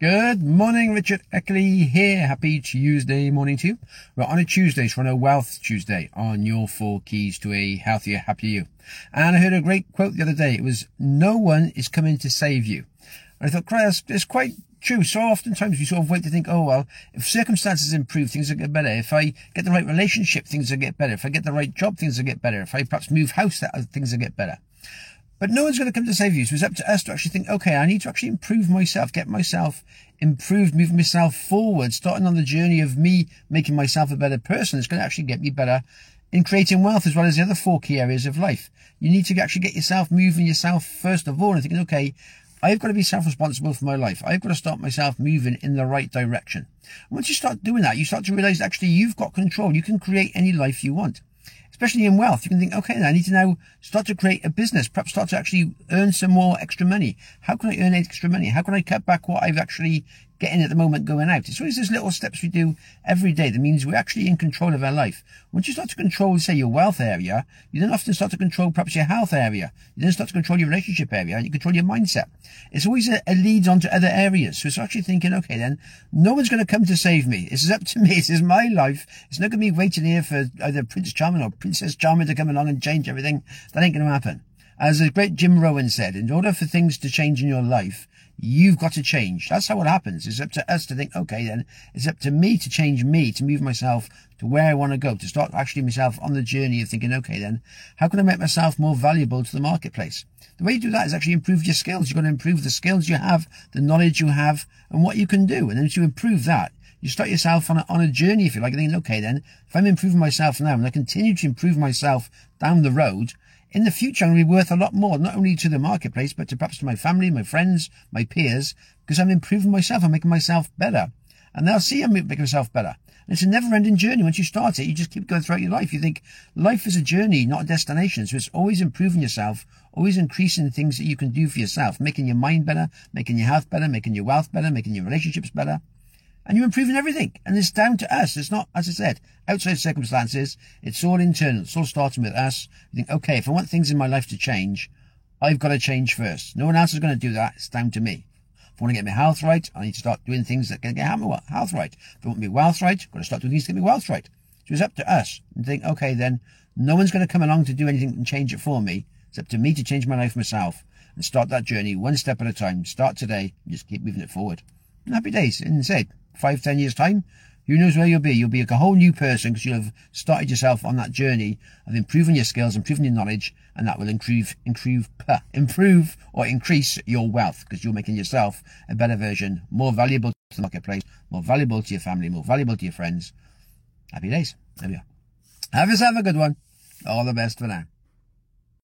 Good morning, Richard Eckley here. Happy Tuesday morning to you. We're on a Tuesday, on a Wealth Tuesday on your four keys to a healthier, happier you. And I heard a great quote the other day. It was, no one is coming to save you. And I thought, Christ, it's quite true. So oftentimes we sort of wait to think, oh, well, if circumstances improve, things will get better. If I get the right relationship, things will get better. If I get the right job, things will get better. If I perhaps move house, that things will get better. But no one's going to come to save you. So it's up to us to actually think, okay, I need to actually improve myself, get myself improved, move myself forward, starting on the journey of me making myself a better person. It's going to actually get me better in creating wealth as well as the other four key areas of life. You need to actually get yourself moving yourself first of all and thinking, okay, I've got to be self-responsible for my life. I've got to start myself moving in the right direction. once you start doing that, you start to realize actually you've got control. You can create any life you want especially in wealth, you can think, okay, I need to now start to create a business, perhaps start to actually earn some more extra money. How can I earn extra money? How can I cut back what I've actually getting at the moment going out? It's always those little steps we do every day that means we're actually in control of our life. Once you start to control, say, your wealth area, you then often start to control perhaps your health area. You then start to control your relationship area and you control your mindset. It's always a, a leads on to other areas. So it's actually thinking, okay, then no one's going to come to save me. This is up to me. This is my life. It's not going to be waiting here for either Prince Charming or Princess Charming to come along and change everything. That ain't going to happen. As the great Jim Rohn said, in order for things to change in your life, you've got to change. That's how it happens. It's up to us to think, okay, then it's up to me to change me, to move myself to where I want to go, to start actually myself on the journey of thinking, okay, then how can I make myself more valuable to the marketplace? The way you do that is actually improve your skills. You've got to improve the skills you have, the knowledge you have, and what you can do. And then to improve that, you start yourself on a, on a journey, if you like, thinking, okay, then if I'm improving myself now and I continue to improve myself down the road, in the future, I'm going to be worth a lot more, not only to the marketplace, but to perhaps to my family, my friends, my peers, because I'm improving myself. I'm making myself better. And they'll see I'm making myself better. And it's a never ending journey. Once you start it, you just keep going throughout your life. You think life is a journey, not a destination. So it's always improving yourself, always increasing the things that you can do for yourself, making your mind better, making your health better, making your wealth better, making your relationships better and you're improving everything. And it's down to us. It's not, as I said, outside circumstances. It's all internal. It's all starting with us. You think, okay, if I want things in my life to change, I've got to change first. No one else is going to do that. It's down to me. If I want to get my health right, I need to start doing things that can get my health right. If I want my wealth right, I've got to start doing things to get my wealth right. So it's up to us and think, okay, then no one's going to come along to do anything and change it for me. It's up to me to change my life myself and start that journey one step at a time. Start today and just keep moving it forward. And happy days. And said, five, ten years time, who knows where you'll be? You'll be a whole new person because you'll have started yourself on that journey of improving your skills, improving your knowledge, and that will improve, improve, improve or increase your wealth because you're making yourself a better version, more valuable to the marketplace, more valuable to your family, more valuable to your friends. Happy days. There we are. Have yourself a good one. All the best for now.